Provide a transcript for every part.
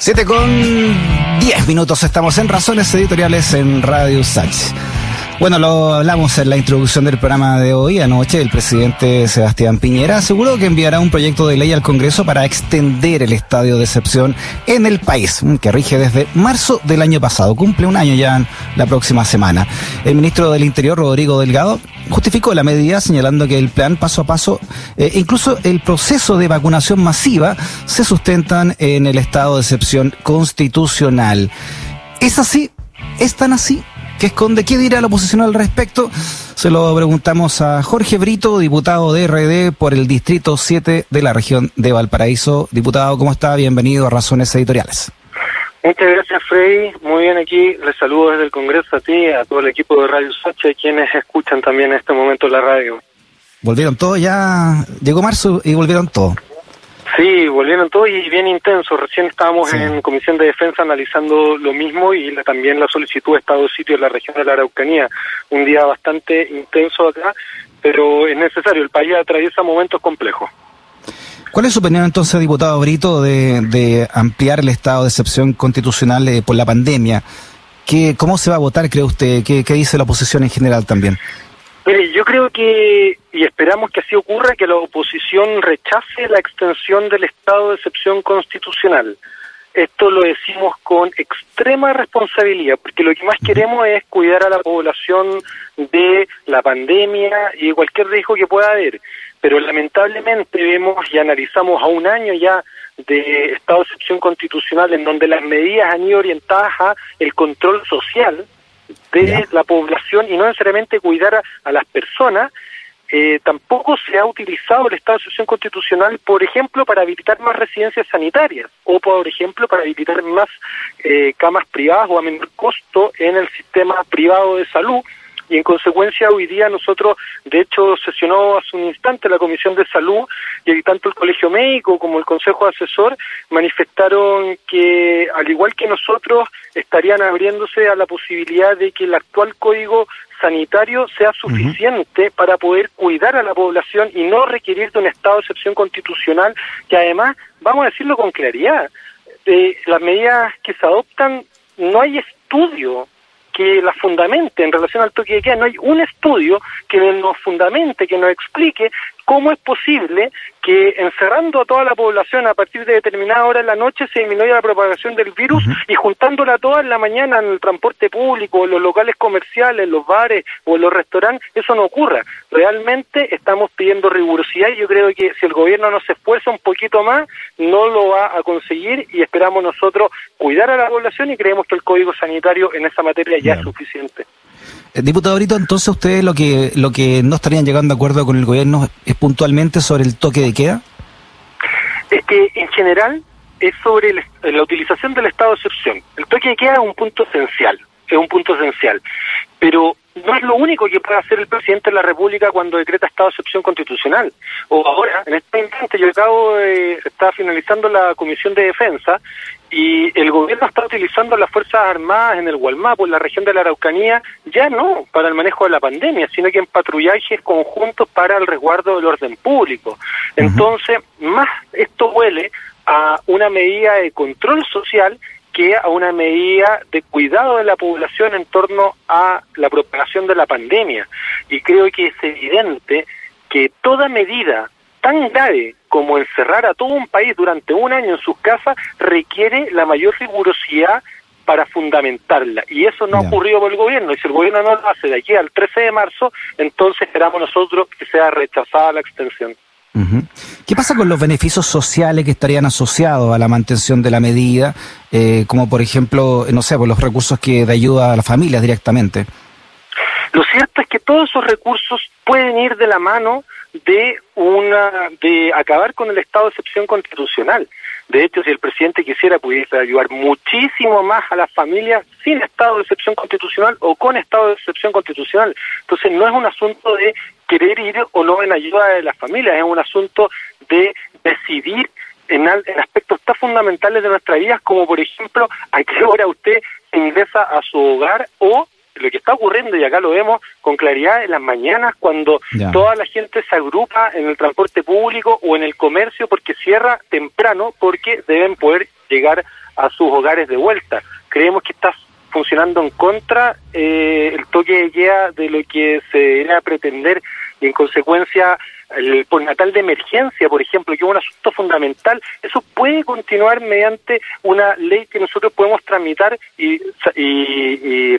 7 con 10 minutos estamos en Razones Editoriales en Radio Sachs. Bueno, lo hablamos en la introducción del programa de hoy. Anoche el presidente Sebastián Piñera aseguró que enviará un proyecto de ley al Congreso para extender el estadio de excepción en el país, que rige desde marzo del año pasado. Cumple un año ya la próxima semana. El ministro del Interior, Rodrigo Delgado, justificó la medida señalando que el plan paso a paso, eh, incluso el proceso de vacunación masiva, se sustentan en el estado de excepción constitucional. ¿Es así? ¿Es tan así? ¿Qué esconde? ¿Qué dirá la oposición al respecto? Se lo preguntamos a Jorge Brito, diputado de RD por el Distrito 7 de la región de Valparaíso. Diputado, ¿cómo está? Bienvenido a Razones Editoriales. Muchas gracias, Freddy. Muy bien aquí. Les saludo desde el Congreso a ti, a todo el equipo de Radio Sacha y quienes escuchan también en este momento la radio. ¿Volvieron todos ya? Llegó marzo y volvieron todos. Sí, volvieron todos y bien intenso. Recién estábamos en Comisión de Defensa analizando lo mismo y también la solicitud de Estado de Sitio en la región de la Araucanía. Un día bastante intenso acá, pero es necesario. El país atraviesa momentos complejos. ¿Cuál es su opinión entonces, diputado Brito, de, ampliar el estado de excepción constitucional eh, por la pandemia? ¿Qué, ¿Cómo se va a votar, cree usted? ¿Qué, ¿Qué dice la oposición en general también? Mire, yo creo que, y esperamos que así ocurra, que la oposición rechace la extensión del estado de excepción constitucional. Esto lo decimos con extrema responsabilidad, porque lo que más queremos es cuidar a la población de la pandemia y de cualquier riesgo que pueda haber. Pero lamentablemente vemos y analizamos a un año ya de estado de excepción constitucional en donde las medidas han ido orientadas a el control social, de la población y no necesariamente cuidar a, las personas, eh, tampoco se ha utilizado el estado de excepción constitucional, por ejemplo, para habilitar más residencias sanitarias o, por ejemplo, para habilitar más eh, camas privadas o a menor costo en el sistema privado de salud, y en consecuencia hoy día nosotros, de hecho, sesionó hace un instante la Comisión de Salud y tanto el Colegio Médico como el Consejo Asesor manifestaron que, al igual que nosotros, estarían abriéndose a la posibilidad de que el actual Código sanitario sea suficiente para poder cuidar a la población y no requerir de un estado de excepción constitucional que además, vamos a decirlo con claridad, de las medidas que se adoptan no hay estudio que la fundamente en relación al toque de queda. No hay un estudio que nos fundamente, que nos explique cómo es posible que encerrando a toda la población a partir de determinada hora en la noche se disminuya la propagación del virus y juntándola toda en la mañana en el transporte público, en los locales comerciales, en los bares o en los restaurantes, eso no ocurra. Realmente estamos pidiendo rigurosidad y yo creo que si el gobierno no se esfuerza un poquito más, no lo va a conseguir y esperamos nosotros cuidar a la población y creemos que el código sanitario en esa materia ya es suficiente. Eh, diputado Brito, entonces ustedes lo que lo que no estarían llegando a acuerdo con el gobierno es puntualmente sobre el toque de queda. Es que en general es sobre la utilización del estado de excepción. El toque de queda es un punto esencial, es un punto esencial, pero no es lo único que puede hacer el presidente de la República cuando decreta estado de excepción constitucional. O ahora, en este instante, yo acabo de, está finalizando la Comisión de Defensa y el gobierno está utilizando las Fuerzas Armadas en el Gualmapo, en la región de la Araucanía, ya no para el manejo de la pandemia, sino que en patrullajes conjuntos para el resguardo del orden público. Entonces, más esto huele a una medida de control social que a una medida de cuidado de la población en torno a la propagación de la pandemia. Y creo que es evidente que toda medida tan grave como encerrar a todo un país durante un año en sus casas requiere la mayor rigurosidad para fundamentarla. Y eso no ha ocurrido por el gobierno. Y si el gobierno no lo hace de aquí al 13 de marzo, entonces esperamos nosotros que sea rechazada la extensión. ¿Qué pasa con los beneficios sociales que estarían asociados a la mantención de la medida, eh, como por ejemplo, no sé, por los recursos que de ayuda a las familias directamente? Lo cierto es que todos esos recursos pueden ir de la mano de una de acabar con el estado de excepción constitucional. De hecho, si el presidente quisiera, pudiese ayudar muchísimo más a las familias sin estado de excepción constitucional o con estado de excepción constitucional. Entonces, no es un asunto de querer ir o no en ayuda de las familias, es un asunto de decidir en, en aspectos tan fundamentales de nuestra vida, como por ejemplo, a qué hora usted ingresa a su hogar o lo que está ocurriendo, y acá lo vemos con claridad en las mañanas, cuando toda la gente se agrupa en el transporte público o en el comercio porque cierra temprano, porque deben poder llegar a sus hogares de vuelta. Creemos que está funcionando en contra eh, el toque de queda de lo que se debería pretender y en consecuencia el postnatal de emergencia, por ejemplo, que es un asunto fundamental, eso puede continuar mediante una ley que nosotros podemos tramitar y,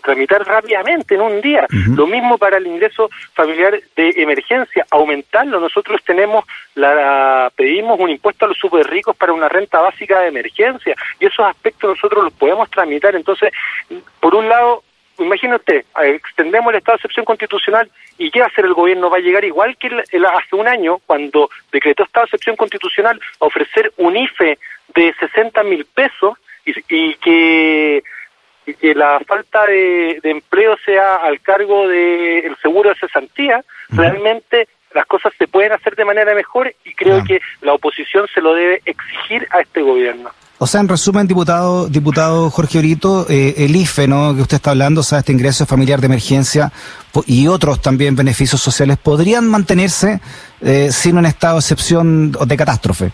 tramitar rápidamente en un día. Lo mismo para el ingreso familiar de emergencia, aumentarlo. Nosotros tenemos la pedimos un impuesto a los super ricos para una renta básica de emergencia y esos aspectos nosotros los podemos tramitar. Entonces, por un lado, imagínate, extendemos el estado de excepción constitucional y ¿qué va a hacer el gobierno? Va a llegar igual que hace un año, cuando decretó estado de excepción constitucional, a ofrecer un IFE de 60 mil pesos y, que, la falta de, empleo sea al cargo del seguro de cesantía, realmente las cosas se pueden hacer de manera mejor y creo que la oposición se lo debe exigir a este gobierno. O sea, en resumen, diputado, diputado Jorge Orito, eh, el IFE, ¿no? Que usted está hablando, o sea, este ingreso familiar de emergencia y otros también beneficios sociales, ¿podrían mantenerse eh, sin un estado de excepción o de catástrofe?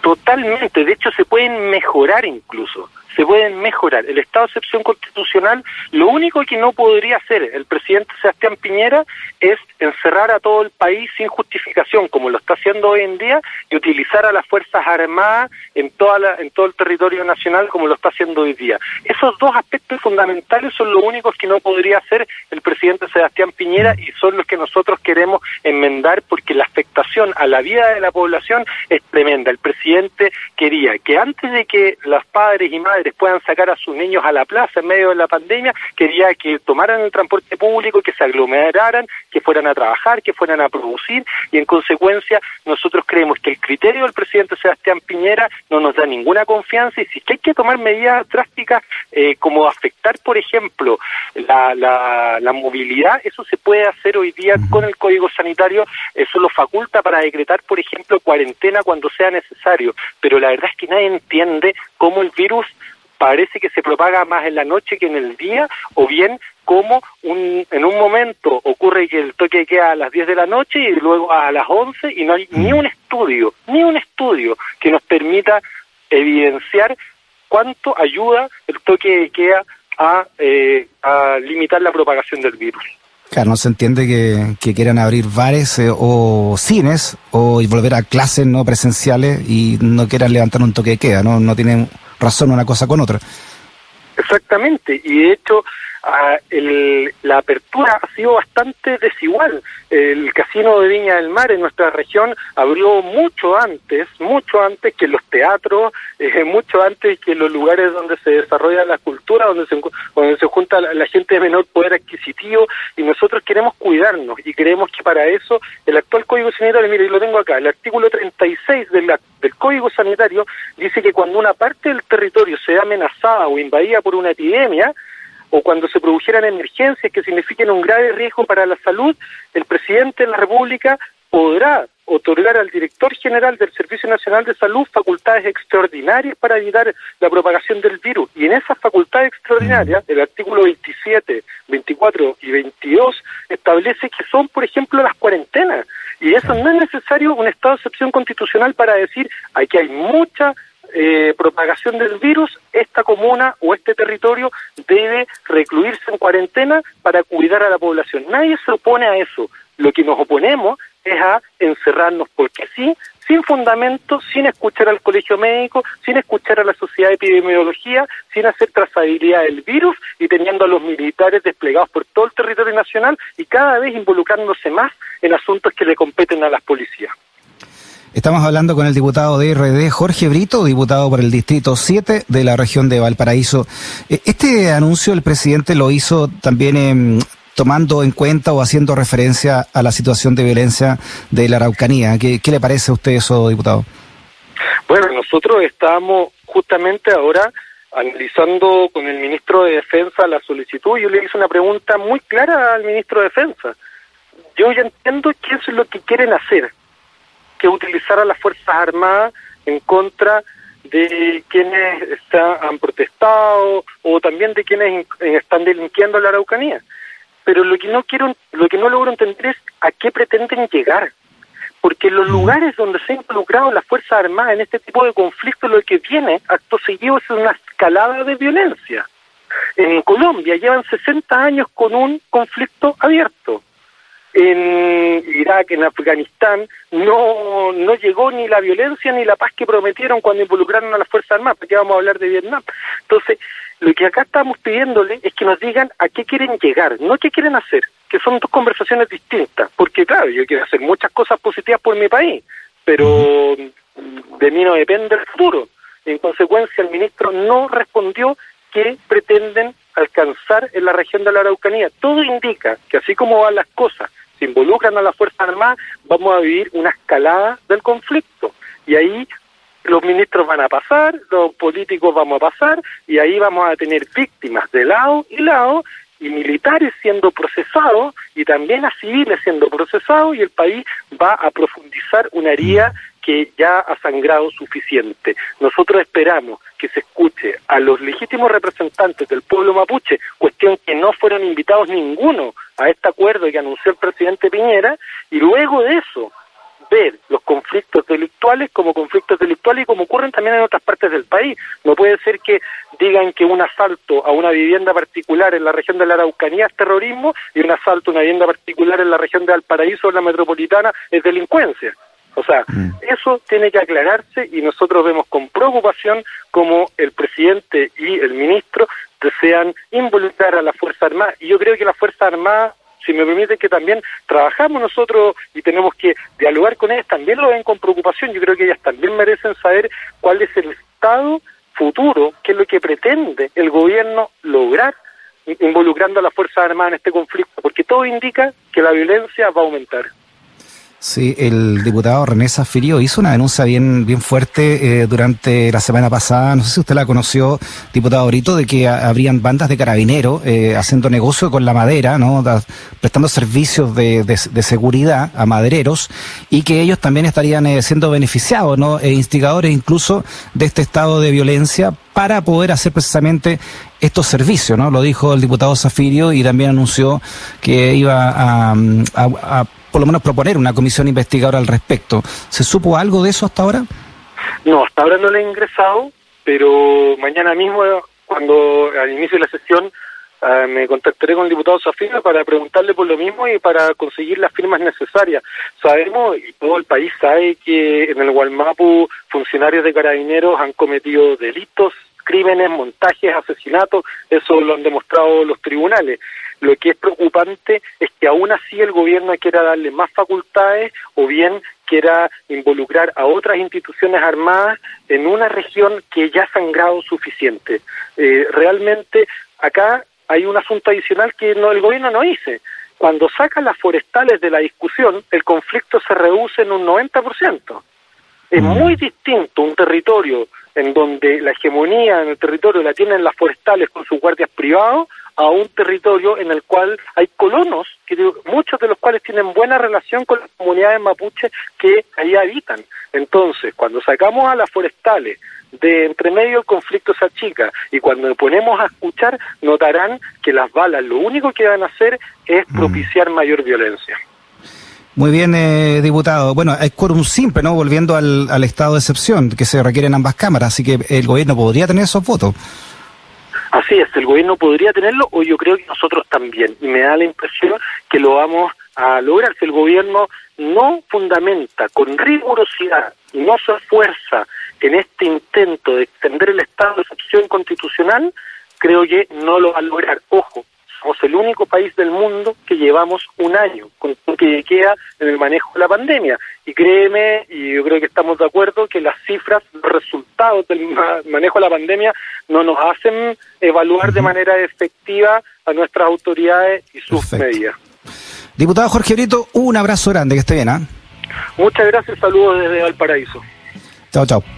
Totalmente, de hecho se pueden mejorar incluso se pueden mejorar. El estado de excepción constitucional, lo único que no podría hacer el presidente Sebastián Piñera es encerrar a todo el país sin justificación, como lo está haciendo hoy en día, y utilizar a las Fuerzas Armadas en, toda la, en todo el territorio nacional, como lo está haciendo hoy día. Esos dos aspectos fundamentales son los únicos que no podría hacer el presidente Sebastián Piñera y son los que nosotros queremos enmendar porque la afectación a la vida de la población es tremenda. El presidente quería que antes de que los padres y madres puedan sacar a sus niños a la plaza en medio de la pandemia, quería que tomaran el transporte público, que se aglomeraran, que fueran a trabajar, que fueran a producir y en consecuencia nosotros creemos que el criterio del presidente Sebastián Piñera no nos da ninguna confianza y si hay que tomar medidas drásticas eh, como afectar, por ejemplo, la, la, movilidad, eso se puede hacer hoy día con el Código Sanitario, eso lo faculta para decretar, por ejemplo, cuarentena cuando sea necesario, pero la verdad es que nadie entiende cómo el virus parece que se propaga más en la noche que en el día, o bien como un, en un momento ocurre que el toque queda a las 10 de la noche y luego a las 11 y no hay ni un estudio, ni un estudio que nos permita evidenciar cuánto ayuda el toque de queda a, eh, a limitar la propagación del virus. Claro, no se entiende que, quieran abrir bares eh, o cines o volver a clases no presenciales y no quieran levantar un toque de queda, ¿no? No tienen razón una cosa con otra. Exactamente, y de hecho el, la apertura ha sido bastante desigual. El casino de Viña del Mar en nuestra región abrió mucho antes, mucho antes que los teatros, eh, mucho antes que los lugares donde se desarrolla la cultura, donde se, donde se junta la, gente de menor poder adquisitivo, y nosotros queremos cuidarnos y creemos que para eso el actual Código Sanitario, mire, lo tengo acá, el artículo 36 del, del Código Sanitario dice que cuando una parte del territorio sea amenazada o invadida por una epidemia, o cuando se produjeran emergencias que signifiquen un grave riesgo para la salud, el presidente de la República podrá otorgar al director general del Servicio Nacional de Salud facultades extraordinarias para evitar la propagación del virus. Y en esas facultades extraordinarias, el artículo 27, 24 y 22 establece que son, por ejemplo, las cuarentenas. Y eso no es necesario un estado de excepción constitucional para decir aquí hay mucha eh, propagación del virus, esta comuna o este territorio debe recluirse en cuarentena para cuidar a la población. Nadie se opone a eso. Lo que nos oponemos es a encerrarnos porque sí, sin fundamento, sin escuchar al colegio médico, sin escuchar a la sociedad de epidemiología, sin hacer trazabilidad del virus y teniendo a los militares desplegados por todo el territorio nacional y cada vez involucrándose más en asuntos que le competen a las policías. Estamos hablando con el diputado de RD, Jorge Brito, diputado por el Distrito 7 de la región de Valparaíso. Eh, este anuncio el presidente lo hizo también em, tomando en cuenta o haciendo referencia a la situación de violencia de la Araucanía. ¿Qué, le parece a usted eso, diputado? Bueno, nosotros estamos justamente ahora analizando con el ministro de Defensa la solicitud. Yo le hice una pregunta muy clara al ministro de Defensa. Yo ya entiendo qué es lo que quieren hacer que utilizar a las Fuerzas Armadas en contra de quienes han protestado o también de quienes están delinquiendo la Araucanía. Pero lo que no quiero, lo que no logro entender es a qué pretenden llegar. Porque los lugares donde se ha involucrado la Fuerza Armada en este tipo de conflictos, lo que viene acto seguido es una escalada de violencia. En Colombia llevan 60 años con un conflicto abierto en Irak, en Afganistán, no, no llegó ni la violencia ni la paz que prometieron cuando involucraron a las Fuerzas Armadas, porque vamos a hablar de Vietnam. Entonces, lo que acá estamos pidiéndole es que nos digan a qué quieren llegar, no qué quieren hacer, que son dos conversaciones distintas, porque claro, yo quiero hacer muchas cosas positivas por mi país, pero de mí no depende el futuro. En consecuencia, el ministro no respondió qué pretenden alcanzar en la región de la Araucanía. Todo indica que así como van las cosas, se involucran a las Fuerzas Armadas, vamos a vivir una escalada del conflicto. Y ahí los ministros van a pasar, los políticos vamos a pasar, y ahí vamos a tener víctimas de lado y lado, y militares siendo procesados, y también a civiles siendo procesados, y el país va a profundizar una herida que ya ha sangrado suficiente. Nosotros esperamos que se escuche a los legítimos representantes del pueblo mapuche, cuestión que no fueron invitados ninguno a este acuerdo que anunció el presidente Piñera, y luego de eso ver los conflictos delictuales como conflictos delictuales y como ocurren también en otras partes del país. No puede ser que digan que un asalto a una vivienda particular en la región de la Araucanía es terrorismo y un asalto a una vivienda particular en la región de Valparaíso o la metropolitana es delincuencia. O sea, mm. eso tiene que aclararse y nosotros vemos con preocupación como el presidente y el ministro desean involucrar a la Fuerza Armada. Y yo creo que la Fuerza Armada, si me permite que también trabajamos nosotros y tenemos que dialogar con ellas, también lo ven con preocupación. Yo creo que ellas también merecen saber cuál es el estado futuro, qué es lo que pretende el gobierno lograr involucrando a la Fuerza Armada en este conflicto, porque todo indica que la violencia va a aumentar. Sí, el diputado René Zafirio hizo una denuncia bien, bien fuerte eh, durante la semana pasada, no sé si usted la conoció, diputado Brito, de que habrían bandas de carabineros eh, haciendo negocio con la madera, ¿no? prestando servicios de, de, seguridad a madereros y que ellos también estarían eh, siendo beneficiados, ¿no? E instigadores incluso de este estado de violencia para poder hacer precisamente estos servicios, ¿no? Lo dijo el diputado Zafirio y también anunció que iba a, a por lo menos proponer una comisión investigadora al respecto. ¿Se supo algo de eso hasta ahora? No, hasta ahora no le he ingresado, pero mañana mismo, cuando al inicio de la sesión, eh, me contactaré con el diputado Zafira para preguntarle por lo mismo y para conseguir las firmas necesarias. Sabemos, y todo el país sabe, que en el Gualmapu funcionarios de carabineros han cometido delitos, crímenes, montajes, asesinatos, eso lo han demostrado los tribunales. Lo que es preocupante es que aún así el gobierno quiera darle más facultades o bien quiera involucrar a otras instituciones armadas en una región que ya ha sangrado suficiente. Eh, realmente acá hay un asunto adicional que no, el gobierno no dice. Cuando saca las forestales de la discusión, el conflicto se reduce en un 90%. Es mm. muy distinto un territorio en donde la hegemonía en el territorio la tienen las forestales con sus guardias privados a un territorio en el cual hay colonos, que muchos de los cuales tienen buena relación con las comunidades mapuches que ahí habitan. Entonces, cuando sacamos a las forestales de entre medio el conflicto se achica y cuando nos ponemos a escuchar notarán que las balas lo único que van a hacer es mm. propiciar mayor violencia. Muy bien, eh, diputado. Bueno, hay quórum simple, ¿no? Volviendo al, al estado de excepción que se requiere en ambas cámaras, así que el gobierno podría tener esos votos. Así es, el gobierno podría tenerlo o yo creo que nosotros también. Y me da la impresión que lo vamos a lograr. Si el gobierno no fundamenta con rigurosidad y no se esfuerza en este intento de extender el estado de excepción constitucional, creo que no lo va a lograr. Ojo, somos el único país del mundo que llevamos un año con que queda en el manejo de la pandemia. Y créeme, y yo creo que estamos de acuerdo, que las cifras, los resultados del manejo de la pandemia no nos hacen evaluar de manera efectiva a nuestras autoridades y sus medidas. Diputado Jorge Brito, un abrazo grande, que esté bien. ¿ah? Muchas gracias, saludos desde Valparaíso. Chao, chao.